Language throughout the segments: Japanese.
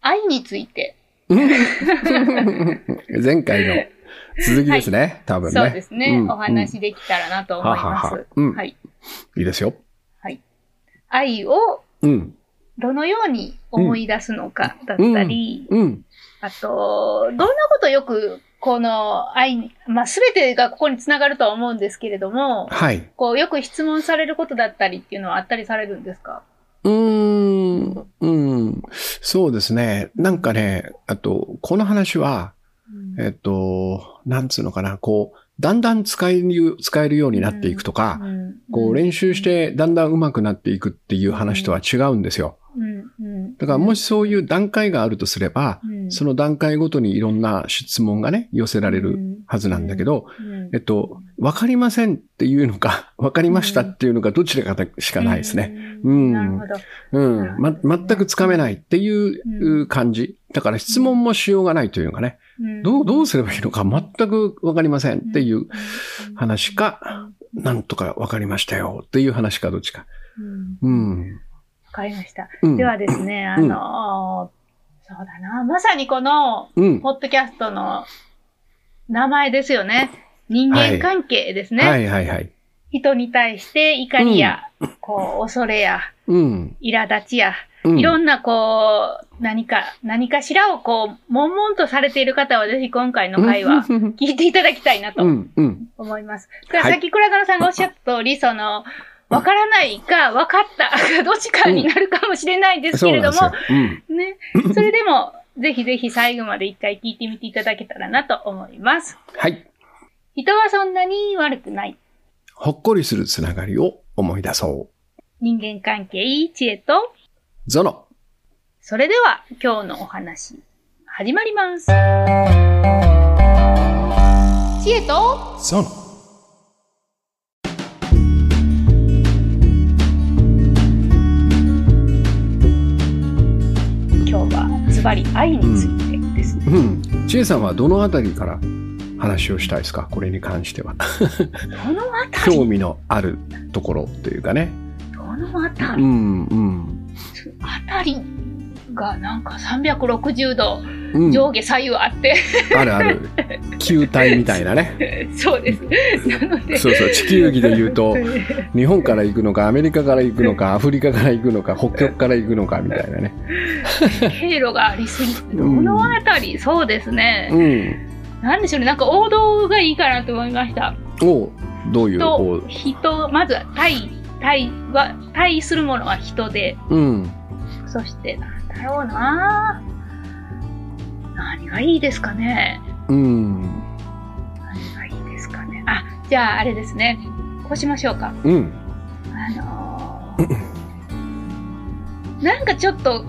愛について。前回の続きですね、多分ね。そうですね。うんお話できたらなと思いははます。はうんはい。いいですよ。愛をうん。どのように思い出すのかだったり、うん。あと、どんなことよく、この愛に、まあ、すべてがここにつながるとは思うんですけれども、はい。こう、よく質問されることだったりっていうのはあったりされるんですか？うーん。うん。そうですね。なんかね、あと、この話は、えっと、なんつうのかな、こう、だんだん使える、使えるようになっていくとか、うん。こう練習し、てだんだん上手くなっていくっていう話とは違うんですよ。うん。うん。だからもしそういう段階があるとすれば、うん。その段階ごとにいろんな質問がね、寄せられるはずなんだけど、うんえっと、わかりませんっていうのか、わかりましたっていうのか、どちらかしかないですね。。うんなるほど。うん。ま、全くつかめないっていう感じ。だから質問もしようがないというのがね、どう、どうすればいいのか全くわかりませんっていう話か、なんとかわかりましたよっていう話かどっちか。うんわうん。かりました。うんではですね、あのーそうだな、まさにこの、うん。ポッドキャストの名前ですよね。人間関係ですね。はいはいはい。人に対して怒りや、こう、恐れや、うん。苛立ちや、うんいろんなこう、何か、何かしらをこう、悶々とされている方はぜひ今回の回はうん聞いていただきたいなとうん。うん。思います。だからはいさっき倉園さんがおっしゃった通り、その、わからないか、わかったか、どっちかになるかもしれないですけれども。うん。ね。それでも、ぜひぜひ最後まで一回聞いてみていただけたらなと思います。はい。人はそんなに悪くない。ほっこりするつながりを思い出そう。人間関係、知恵と、ゾノ。それでは今日のお話、始まります。知恵と、ゾノ。ズバリ愛についてですね。うん。ちえさんはどのあたりから話をしたいですか？これに関しては。どのあたり、興味のあるところというかね。どのあたり、うん、うん。あたりがなんか360度うん、上下左右あって、あるある。球体みたいなね。そうです。なので、そうそう、地球儀で言うと、日本から行くのか、アメリカから行くのか、アフリカから行くのか、北極から行くのか、みたいなね。経路がありすぎて、どうんのあたり、そうですね。うん。なんでしょうね、なんか王道がいいかなと思いました。を、どういう、とこ、人、まずは対、対は、対するものは人で、う、うん。そして、なんだろうな何がいいですかね？うん。何がいいですかね？あ、じゃああれですね。こうしましょうか。うん。あのーなんかちょっと、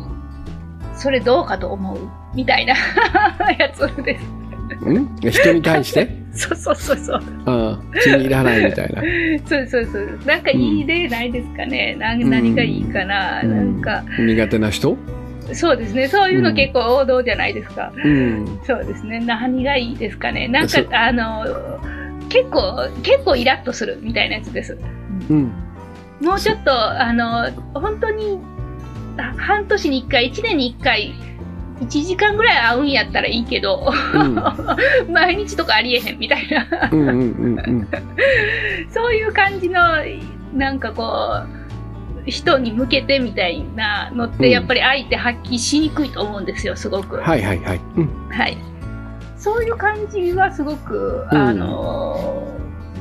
それどうかと思う？みたいな やつです。ん？人に対して？そうそうそうそう。ああ気に入らないみたいな。そうそうそう。なんかいい例ないですかね？な何がいいかな、うんなんか、苦手な人？そうですね。そういうの結構王道じゃないですか。うん。そうですね。何がいいですかね。なんかあの、結構、結構イラッとするみたいなやつです。うん。もうちょっと、あの、本当に、あ半年に1回、1年に1回、1時間ぐらい会うんやったらいいけど、うん。毎日とかありえへんみたいな、うんうんうんうん。そういう感じの、なんかこう、人に向けてみたいなのって、うんやっぱり相手発揮しにくいと思うんですよ、すごく。はいはいはい。うん。はい。そういう感じはすごく、うんあの、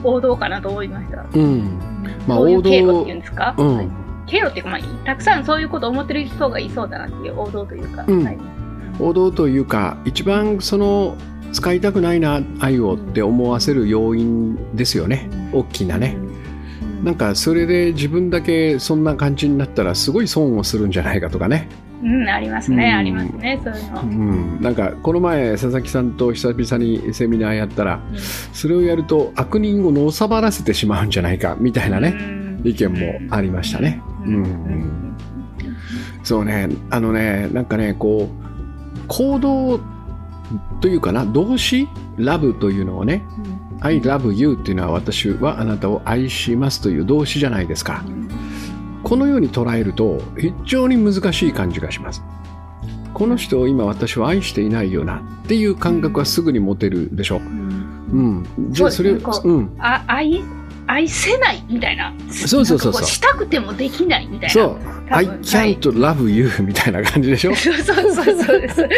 王道かなと思いました。うん。まあ王道経路っていうんですか、うんはい経路っていうか、まあ、たくさんそういうことを思ってる人がいそうだなっていう王道というか、うんはい王道というか、一番その、使いたくないな、愛をって思わせる要因ですよね。大きなね。なんか、それで自分だけそんな感じになったら、すごい損をするんじゃないかとかね。うん、ありますね、うんありますね、そういうの。うん。なんか、この前、佐々木さんと久々にセミナーやったら、それをやると悪人をのさばらせてしまうんじゃないか、みたいなね。意見もありましたね。うんうんそうね、あのね、なんかね、こう、行動というかな、動詞、ラブというのをね、I love you っていうのは私はあなたを愛しますという動詞じゃないですか。このように捉えると非常に難しい感じがします。この人を今私は愛していないよなっていう感覚はすぐに持てるでしょ。うん。じゃあそれ、そうですねうん。あ愛？愛せないみたいな。そうそうそうそう。したくてもできないみたいな。そう。I can't love you みたいな感じでしょ？そうそうそうそう。そう。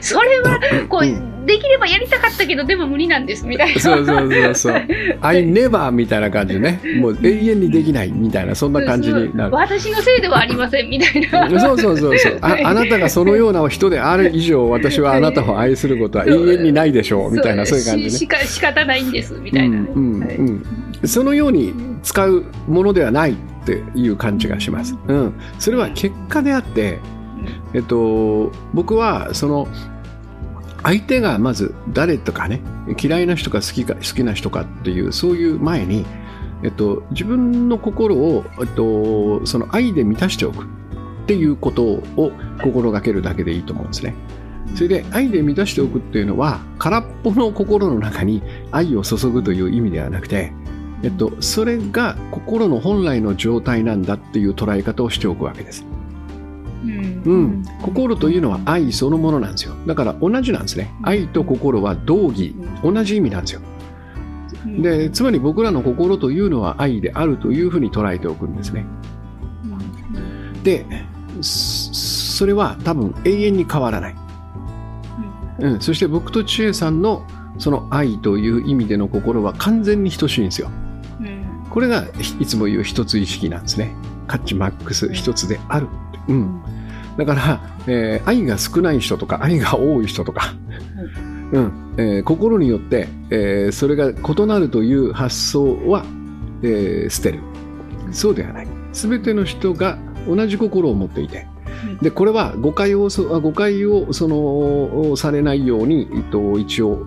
それはこう、うん。できればやりたかったけどでも無理なんですみたいな。そうそうそうそう。I never みたいな感じね。もう永遠にできないみたいな、そんな感じになる。私のせいではありませんみたいな。そうそうそうそう。あ。あなたがそのような人である以上、私はあなたを愛することは永遠にないでしょう。みたいな、そういう感じね。し。しか仕方ないんですみたいな。ね、うんうん。はい。うん、そのように使うものではないっていう感じがします。うん、それは結果であって、えっと、僕はその相手がまず誰とかね嫌いな人か好きか好きな人かっていうそういう前に、えっと、自分の心を、えっと、その愛で満たしておくっていうことを心がけるだけでいいと思うんですね。それで愛で満たしておくっていうのは空っぽの心の中に愛を注ぐという意味ではなくて、えっと、それが心の本来の状態なんだっていう捉え方をしておくわけです。うんうん、心というのは愛そのものなんですよ。だから同じなんですね。愛と心は同義、同じ意味なんですよ。うんで、つまり僕らの心というのは愛であるというふうに捉えておくんですね。で、そそれは多分永遠に変わらない。うん、そして僕と千恵さんのその愛という意味での心は完全に等しいんですよ。うんこれがいつも言う一つ意識なんですね。価値マックス一つである。うん。だから、えー愛が少ない人とか愛が多い人とか、うんえー心によって、えーそれが異なるという発想は、えー捨てる。そうではない。すべての人が同じ心を持っていて、でこれは誤解を誤解をそのされないように、えっと、一応、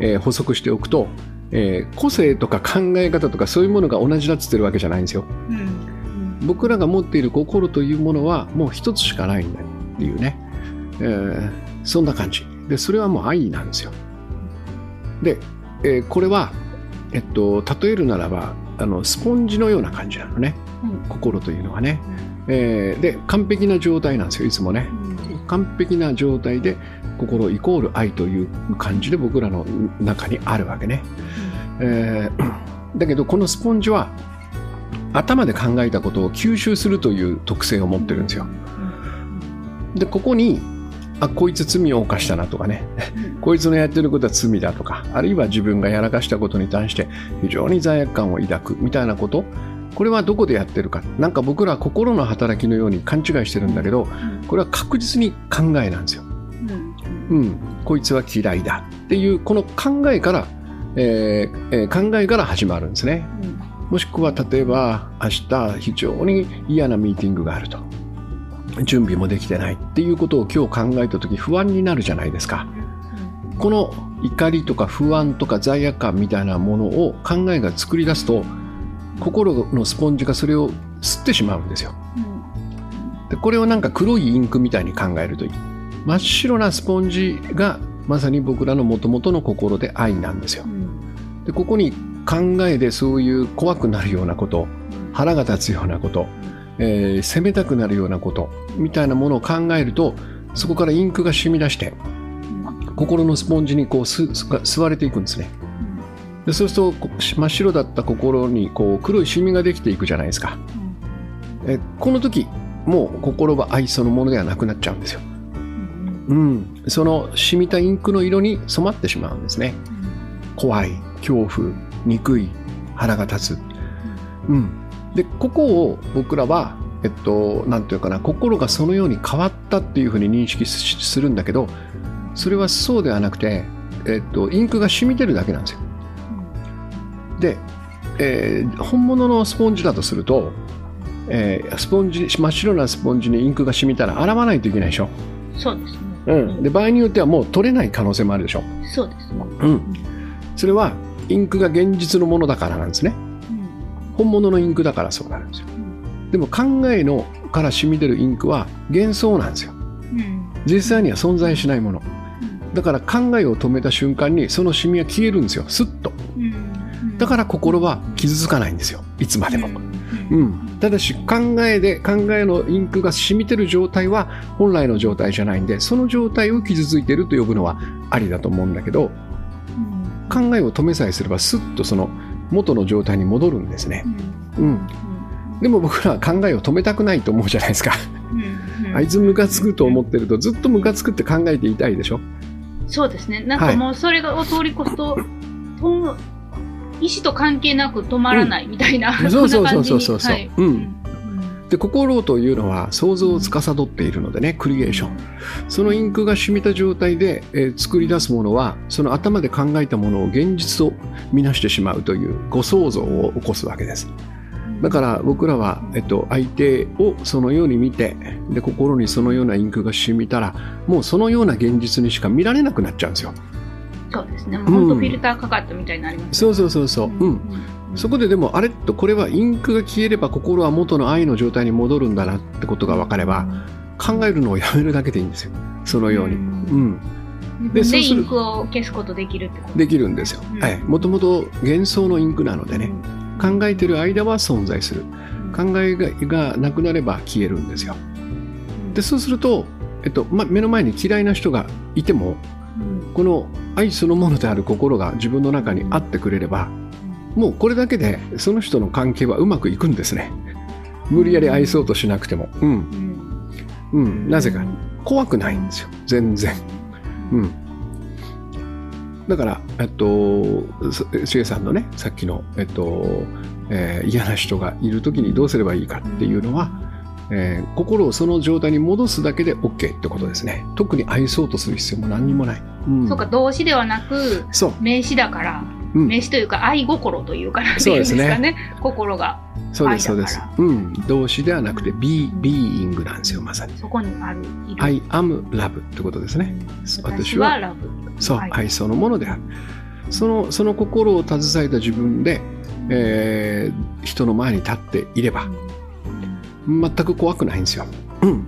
えー補足しておくと、えー個性とか考え方とかそういうものが同じだっつってるわけじゃないんですよ。うん。僕らが持っている心というものはもう一つしかないんだっていうね、えーそんな感じ。でそれはもう愛なんですよ。で、えーこれは、えっと、例えるならばあのスポンジのような感じなのね。うん。心というのはね、えーで完璧な状態なんですよいつもね。完璧な状態で心イコール愛という感じで僕らの中にあるわけね、えーだけどこのスポンジは頭で考えたことを吸収するという特性を持ってるんですよ。でここにあこいつ罪を犯したなとかね。こいつのやってることは罪だとかあるいは自分がやらかしたことに対して非常に罪悪感を抱くみたいなこと。これはどこでやってるか。なんか僕らは心の働きのように勘違いしてるんだけどこれは確実に考えなんですよ。うん、こいつは嫌いだっていうこの考えから、えーえー考えから始まるんですね。もしくは例えば明日非常に嫌なミーティングがあると。準備もできてないっていうことを今日考えた時不安になるじゃないですか。この怒りとか不安とか罪悪感みたいなものを考えが作り出すと心のスポンジがそれを吸ってしまうんですよ。でこれをなんか黒いインクみたいに考えるといい真っ白なスポンジがまさに僕らの元々の心で愛なんですよ。でここに考えでそういう怖くなるようなこと腹が立つようなこと、えー責めたくなるようなことみたいなものを考えるとそこからインクが染み出して心のスポンジにこうすすが吸われていくんですね。でそうするとこ真っ白だった心にこう黒いシミができていくじゃないですか。えこの時もう心は愛そのものではなくなっちゃうんですよ、うん、その染みたインクの色に染まってしまうんですね。怖い恐怖憎い腹が立つ、うん、でここを僕らはえっとなんていうかな心がそのように変わったっていうふうに認識するんだけどそれはそうではなくて、えっと、インクが染みてるだけなんですよ。で、えー本物のスポンジだとすると、えースポンジ真っ白なスポンジにインクが染みたら洗わないといけないでしょ、そうですね。うん、で場合によってはもう取れない可能性もあるでしょ、そうですね。うん、それはインクが現実のものだからなんですね。本物のインクだからそうなるんですよ。でも考えのから染み出るインクは幻想なんですよ。実際には存在しないもの。だから考えを止めた瞬間にそのシミは消えるんですよ。スッと。だから心は傷つかないんですよ。いつまでもうん、ただし考えで考えのインクが染みてる状態は本来の状態じゃないんでその状態を傷ついてると呼ぶのはありだと思うんだけど考えを止めさえすればスッとその元の状態に戻るんですね、うん、でも僕らは考えを止めたくないと思うじゃないですか。あいつムカつくと思ってるとずっとムカつくって考えていたいでしょ。そうですね。なんかもうそれを通り越すと、と 意思と関係なく止まらないみたいな、そうそうそうそうそう。そう、はい。うん。うん。で心というのは想像を司っているのでねクリエーション。そのインクが染みた状態で、えー作り出すものはその頭で考えたものを現実とみなしてしまうという誤想像を起こすわけです。だから僕らは、えっと、相手をそのように見てで心にそのようなインクが染みたらもうそのような現実にしか見られなくなっちゃうんですよそうですね。もう本当フィルターかかったみたいになります。そうそうそうそう。うん。そこででもあれとこれはインクが消えれば心は元の愛の状態に戻るんだなってことが分かれば考えるのをやめるだけでいいんですよ。そのように、ううん。ん、ででそインクを消すことできるってこと。できるんですよ。うん。はい。もともと幻想のインクなのでね。考えてる間は存在する。考えががなくなれば消えるん。ですよでそうすると、えっとま、目の前に嫌いな人がいてもこの愛そのものである心が自分の中にあってくれればもうこれだけでその人の関係はうまくいくんですね。無理やり愛そうとしなくても。うん。うん。なぜか。怖くないんですよ。全然。うん。だからえっとししげさんのねさっきのえっと、えー嫌な人がいる時にどうすればいいかっていうのは、えー心をその状態に戻すだけで OK ってことですね。特に愛そうとする必要も何にもない、うん。そうか動詞ではなくそう。名詞だからうん。名詞というか愛心というかなんていそううんでですすね。か ね心がそうですそうです。うん、動詞ではなくて be being なんですよまさに。そこにある I am love ってことですね。私私ははラブ。そう、はい。愛そのものである。そのその心を携えた自分で、えー人の前に立っていれば全く怖くないんですよ。うん。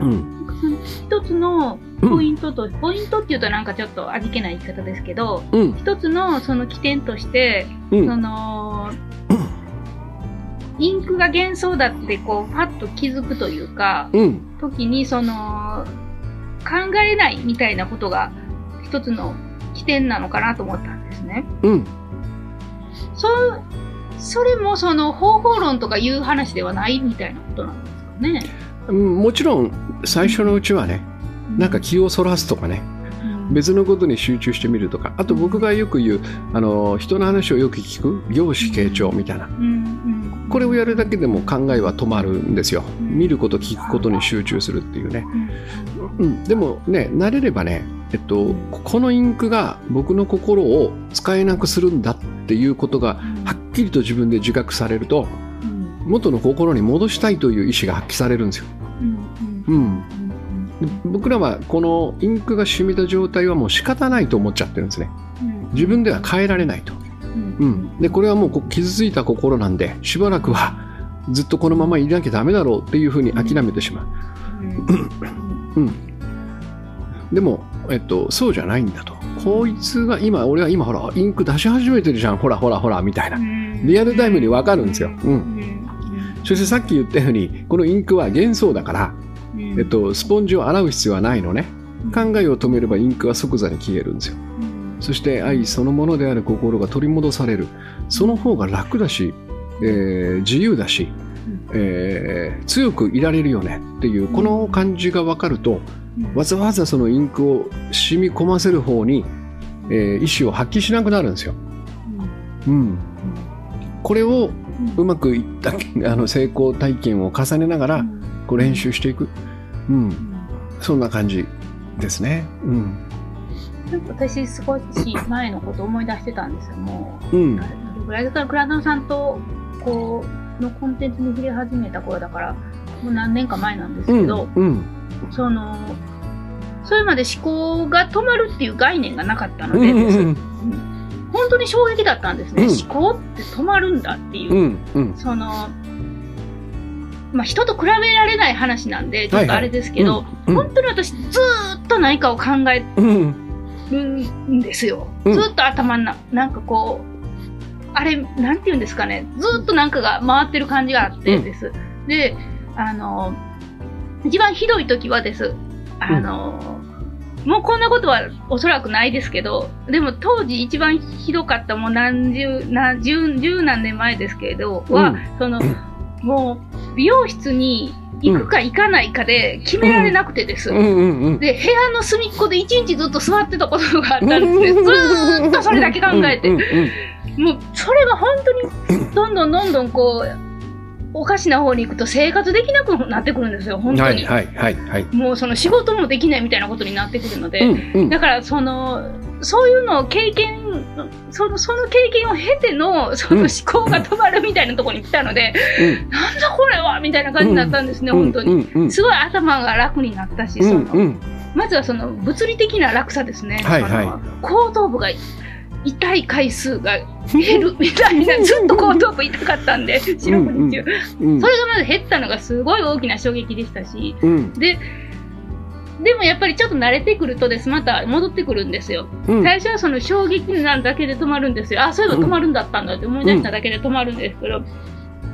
うん。一つのうんポイントと、ポイントっていうとなんかちょっと味気ない言い方ですけどうん。一つのその起点として、うん。そのインクが幻想だってこうパッと気づくというかうん。時にその考えないみたいなことが一つの起点なのかなと思ったんですね。うん。そうそれもその方法論とかいう話ではないみたいなことなんですかね。うんもちろん最初のうちはね、なんか気をそらすとかね、うん別のことに集中してみるとか、あと僕がよく言う、あの、人の話をよく聞く、行使傾聴みたいな。うんうんこれをやるだけでも考えは止まるんですよ。うん見ること、聞くことに集中するっていうね。うんうん、でもね、慣れればね、えっと、このインクが僕の心を使えなくするんだっていうことがはっきりと自分で自覚されると、うん元の心に戻したいという意思が発揮されるんですよ。うんうんうん。僕らはこのインクが染みた状態はもう仕方ないと思っちゃってるんですね。うん自分では変えられないと。うんうん。で、これはもうこ傷ついた心なんで、しばらくはずっとこのままいなきゃダメだろうっていうふうに諦めてしまう。うん。でも、えっと、そうじゃないんだと。こいつが今、俺は今ほら、インク出し始めてるじゃん。ほらほらほら、みたいな。リアルタイムにわかるんですよ。う。うんんそしてさっき言ったように、このインクは幻想だから、うんえっと、スポンジを洗う必要はないのね。考えを止めればインクは即座に消えるんですよ。そして愛そのものである心が取り戻される。その方が楽だし、えー自由だし、えー強くいられるよねっていう、この感じが分かると、わざわざそのインクを染み込ませる方に、えー意思を発揮しなくなるんですよ。うん。これをうまくいった あの成功体験を重ねながら、こう練習していく。うん。そんな感じですね。うん。なんか私少し前のこと思い出してたんですよ。もうんう、ど。れぐらいだから、クラウドさんと、こう、のコンテンツに触れ始めた頃だから、もう何年か前なんですうんけど、。うん。その、それまで思考が止まるっていう概念がなかったのうで、ですん。本当に衝撃だったんですね。うん思考って止まるんだっていう。うん。うん。その、まあ、人と比べられない話なんで、ちょっとあれですけど、うん本当に私ずーっと何かを考えうん。るんですよ。うんずーっと頭の中、なんかこあれ、なんて言うんですかね、ずっとなんかが回ってる感じがあってです。で、あの、一番ひどい時はです。あの、もうこんなことはおそらくないですけど、でも当時一番ひどかったもう何十、何十、十何年前ですけれど、は、うん。その、もう美容室に行くか行かないかで決められなくてです。で、部屋の隅っこで一日ずっと座ってたことがあったんですね。ずーっとそれだけ考えて。もう、それが本当に、どんどんどんどんこう、おかしな方に行くと生活できなくなってくるんですよ、本当に。はいはいはいはい。もうその仕事もできないみたいなことになってくるので、うんうん。だからその、そういうのを経験、そのその経験を経てのその思考が止まるみたいなところに来たので、うんなんだこれはみたいな感じになったんですね、本当に。うんうんうんすごい頭が楽になったし、うそのんうん。まずはその物理的な楽さですね。はいはい後頭部が痛い回数が減る みたいな、ずっと後頭部痛かったんで、四六時中。うんそれがまず減ったのがすごい大きな衝撃でしたし、うんで、でもやっぱりちょっと慣れてくるとです、また戻ってくるんですよ。うん最初はその衝撃なんだけで止まるんですよ。あ、そういえば止まるんだったんだって思い出しただけで止まるんですけど、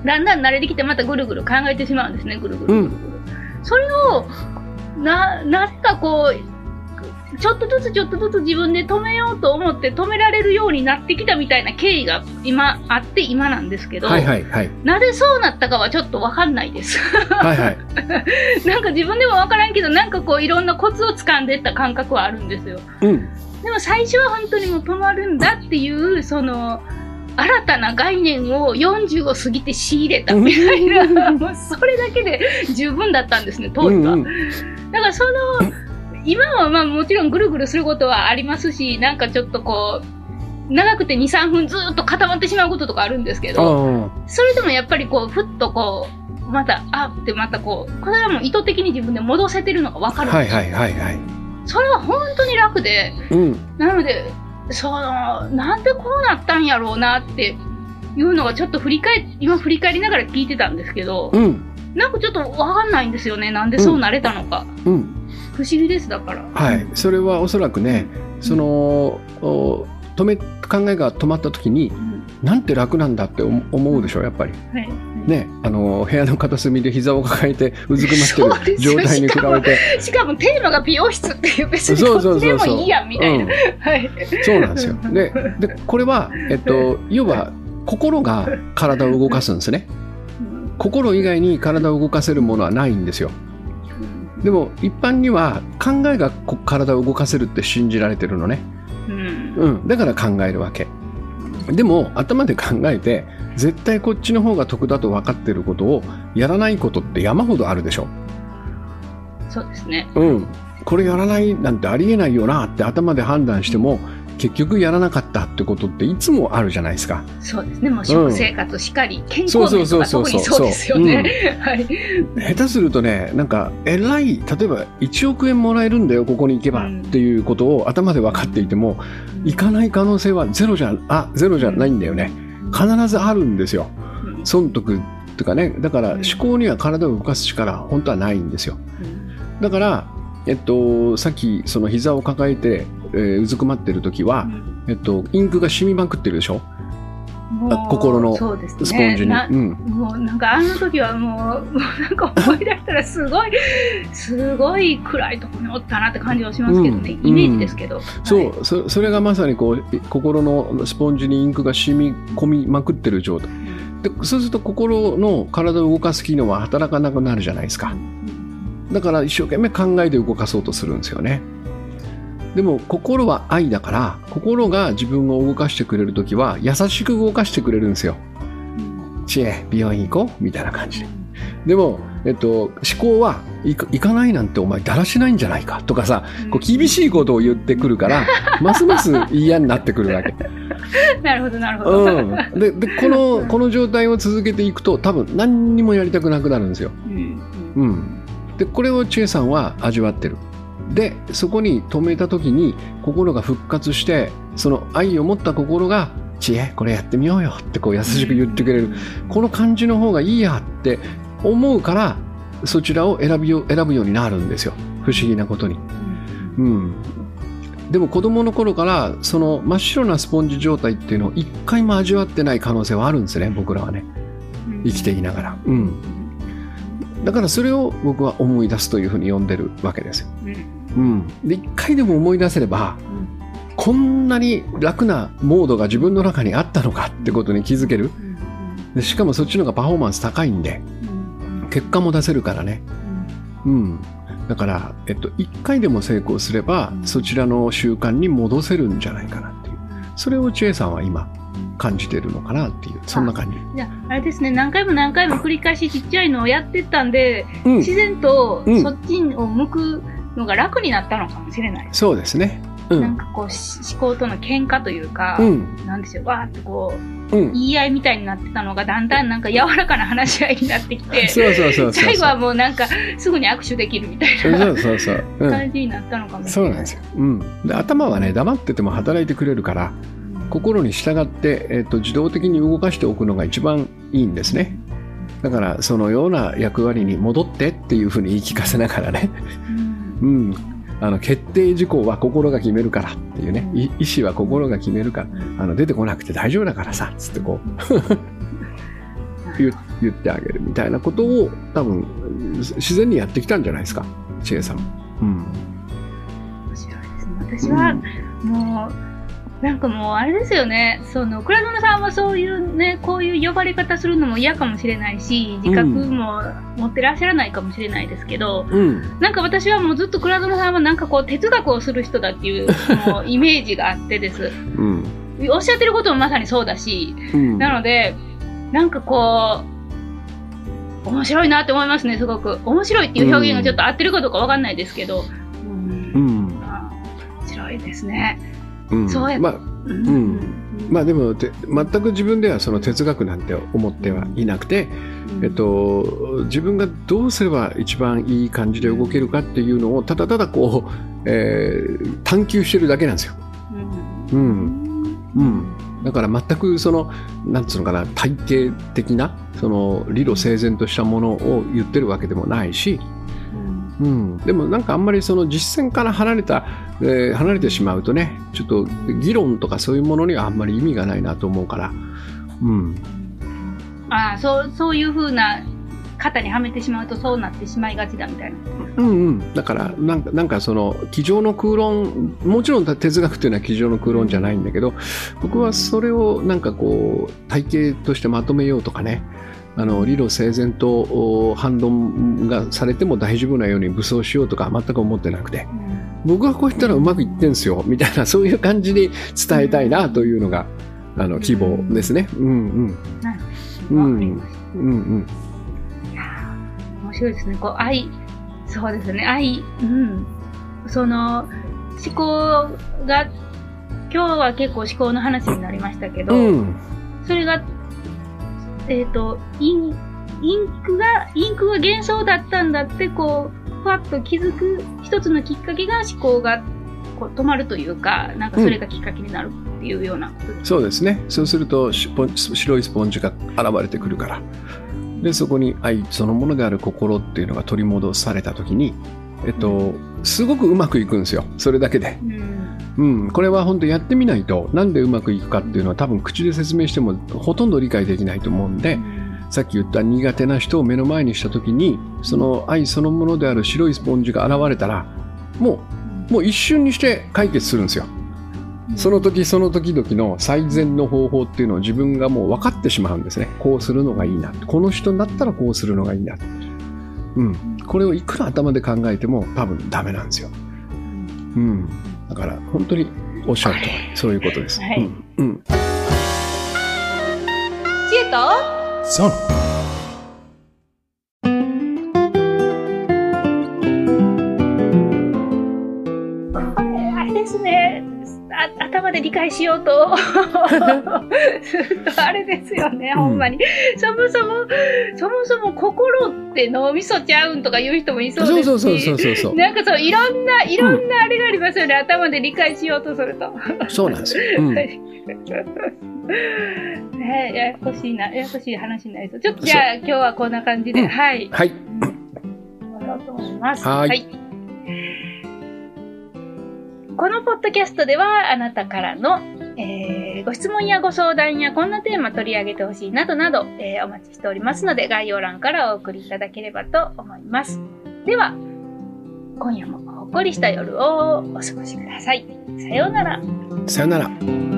だんだん慣れてきてまたぐるぐる考えてしまうんですね、ぐるぐるぐるぐる。それを、な、なぜかこう、ちょっとずつちょっとずつ自分で止めようと思って止められるようになってきたみたいな経緯が今あって今なんですけど、はいはいはい。なぜそうなったかはちょっとわかんないです。はいはい。なんか自分でもわからんけど、なんかこういろんなコツを掴んでった感覚はあるんですよ。うん。でも最初は本当にもう止まるんだっていう、その、新たな概念を40を過ぎて仕入れたみたいな、もうそれだけで十分だったんですね、当時は。うんうんだからその、今はまあもちろんぐるぐるすることはありますし、なんかちょっとこう、長くて2、3分ずっと固まってしまうこととかあるんですけど、あそれでもやっぱりこう、ふっとこう、また、あってまたこう、これはもう意図的に自分で戻せてるのがわかあ。る。はいはいはいはい。それは本当に楽で、うん。なので、その、なんでこうなったんやろうなっていうのがちょっと振り返今振り返りながら聞いてたんですけど、うん。なんかちょっとわかんないんですよね。なんでそうなれたのか。うん。不思議です、だから。はい。それはおそらくね、その、お止め、考えが止まった時に、うんなんて楽なんだって思思うでしょ、やっぱり。はい。ね、あの、部屋の片隅で膝を抱えてうずくまってる状態に比べて。しかもテーマが美容室っていう別にそうこっちでそうそうそう。もいいやんみたいな。そうなんですよ。で、でこれは、えっと、要は、心が体を動かすんですね。心以外に体を動かせるものはないんですよ。でも、一般には考えがこ体を動かせるって信じられてるのね。うん。うん。だから考えるわけ。でも、頭で考えて、絶対こっちの方が得だと分かってることをやらないことって山ほどあるでしょ。そうですね。うん。これやらないなんてありえないよなって頭で判断しても、結局やらなかったってことっていつもあるじゃないですか。そうですね。もう食生活しかり、健康面とか特にそうですよね。はい。下手するとね、なんか、えらい、例えば1億円もらえるんだよ、ここに行けばうんっていうことを頭で分かっていても、行かない可能性はゼロじゃ、あ、ゼロじゃないんだよね。必ずあるんですよ。うん損得とかね。だからうん思考には体を動かす力、本当はないんですよ。だから、えっと、さっきその膝を抱えて、えーうずくまってる時は、えっと、インクが染みまくってるでしょ？心のスポンジに。なうん。もうなんかあの時はもう、もうなんか思い出したらすごい、すごい暗いところにおったなって感じはしますけどね、うんイメージですけど。そう、はい。そそれがまさにこう心のスポンジにインクが染み込みまくってる状態。でそうすると心の体を動かす機能は働かなくなるじゃないですか。だから一生懸命考えて動かそうとするんですよねでも心は愛だから心が自分を動かしてくれる時は優しく動かしてくれるんですよ知恵美容院行こうみたいな感じででも、えっと、思考は行かないなんてお前だらしないんじゃないかとかさこう厳しいことを言ってくるから、ますます嫌になってくるわけ。なるほど、なるほど。うん、ででこのこの状態を続けていくと多分何にもやりたくなくなるんですよ。うんうん、でこれを千恵さんは味わってる。でそこに止めた時に心が復活してその愛を持った心が「知恵これやってみようよ」ってこう優しく言ってくれる、この感じの方がいいやって思うからそちらを選びよ選ぶようになるんですよ。不思議なことに。うん、でも子供の頃からその真っ白なスポンジ状態っていうのを一回も味わってない可能性はあるんですね僕らはね。生きていながら、うん、だからそれを僕は思い出すというふうに呼んでるわけですよ、うん、で一回でも思い出せれば、こんなに楽なモードが自分の中にあったのかってことに気づける。でしかもそっちの方がパフォーマンス高いんで結果も出せるからね。うん。だから、えっと、1回でも成功すれば、そちらの習慣に戻せるんじゃないかなっていう。それを千恵さんは今、感じてるのかなっていう、そんな感じ。じゃあ、れですね、何回も何回も繰り返しちっちゃいのをやってったんで、うん、自然とそっちを向くのが楽になったのかもしれない。そうですね。うん、なんかこう思考との喧嘩というか、うん、なんでしょうわーってこう、うん、言い合いみたいになってたのがだんだんなんか柔らかな話し合いになってきて そうそうそう最後はもうなんかすぐに握手できるみたいな。そうそうそうそう、感じになったのかもしれない。そうなんですよ、うん、で頭はね黙ってても働いてくれるから、心に従って、えーと、自動的に動かしておくのが一番いいんですね。だからそのような役割に戻ってっていうふうに言い聞かせながらね、うん、あの決定事項は心が決めるからっていうね、意思は心が決めるから、あの出てこなくて大丈夫だからさ、つってこう。言ってあげるみたいなことを多分自然にやってきたんじゃないですか、千恵さん。も。うん、面白いです。ね。私はもう、なんかもうあれですよね、その倉園さんはそういうね、こういう呼ばれ方するのも嫌かもしれないし、自覚も持ってらっしゃらないかもしれないですけど、うん、なんか私はもうずっと倉園さんはなんかこう哲学をする人だっていうもうイメージがあってです。うん、おっしゃってることもまさにそうだし、うん、なので、なんかこう、面白いなって思いますね、すごく。面白いっていう表現がちょっと合ってるかどうかわかんないですけど、うん、うん、面白いですね。うん、そうや。まあ、うん、まあでも全く自分ではその哲学なんて思ってはいなくて、えっと、自分がどうすれば一番いい感じで動けるかっていうのをただただこう、えー、探求してるだけなんですよ。うん、うん、だから全くそのなんつうのかな体系的なその理路整然としたものを言ってるわけでもないし、うん、でもなんかあんまりその実践から離れた、えー、離れてしまうとねちょっと議論とかそういうものにはあんまり意味がないなと思うから、うん、ああそうそういうふうな型にはめてしまうとそうなってしまいがちだみたいな。うんうん、だからなんかなんかその机上の空論もちろん哲学っていうのは机上の空論じゃないんだけど僕はそれをなんかこう体系としてまとめようとかねあの理路整然と反論がされても大丈夫なように武装しようとか全く思ってなくて、僕はこう言ったらうまくいってんすよみたいなそういう感じに伝えたいなというのがあの希望ですね。うんうん。うん。うんうん。面白いですね。こう愛そうですね。愛うん。その思考が今日は結構思考の話になりましたけど、うん、それがえっ、ー、と、イン、インクが、インクが幻想だったんだって、こう、ふわっと気づく一つのきっかけが思考がこう止まるというか、なんかそれがきっかけになるっていうようなことです、うん、そうですね。そうすると白いスポンジが現れてくるから。で、そこに愛そのものである心っていうのが取り戻されたときに、えっと、すごくうまくいくんですよ。それだけで。うんうん、これは本当やってみないとなんでうまくいくかっていうのは多分口で説明してもほとんど理解できないと思うんで、さっき言った苦手な人を目の前にした時にその愛そのものである白いスポンジが現れたらもうもう一瞬にして解決するんですよ。その時その時々の最善の方法っていうのを自分がもう分かってしまうんですね。こうするのがいいな。この人だったらこうするのがいいな。うん。これをいくら頭で考えても多分ダメなんですよ。うん。だから本当におっしゃるとり、そういうことです。はい。うん。うん、知恵とソ頭で理解しようと あれですよね、ほんまに。そもそも、そもそも心って脳みそちゃうんとか言う人もいそうですし、そうそうそうそうなんかそう、いろんな、いろんなあれがありますよね、うん、頭で理解しようとすると。そうなんですよ。うん、ねややこしいな、ややこしい話になりそう。ちょっとじゃあ今日はこんな感じで、はい。はい。終わろうと思います。はい。はいこのポッドキャストではあなたからの、えー、ご質問やご相談やこんなテーマ取り上げてほしいなどなど、えー、お待ちしておりますので概要欄からお送りいただければと思います。では、今夜もほっこりした夜をお過ごしください。さようなら。さようなら。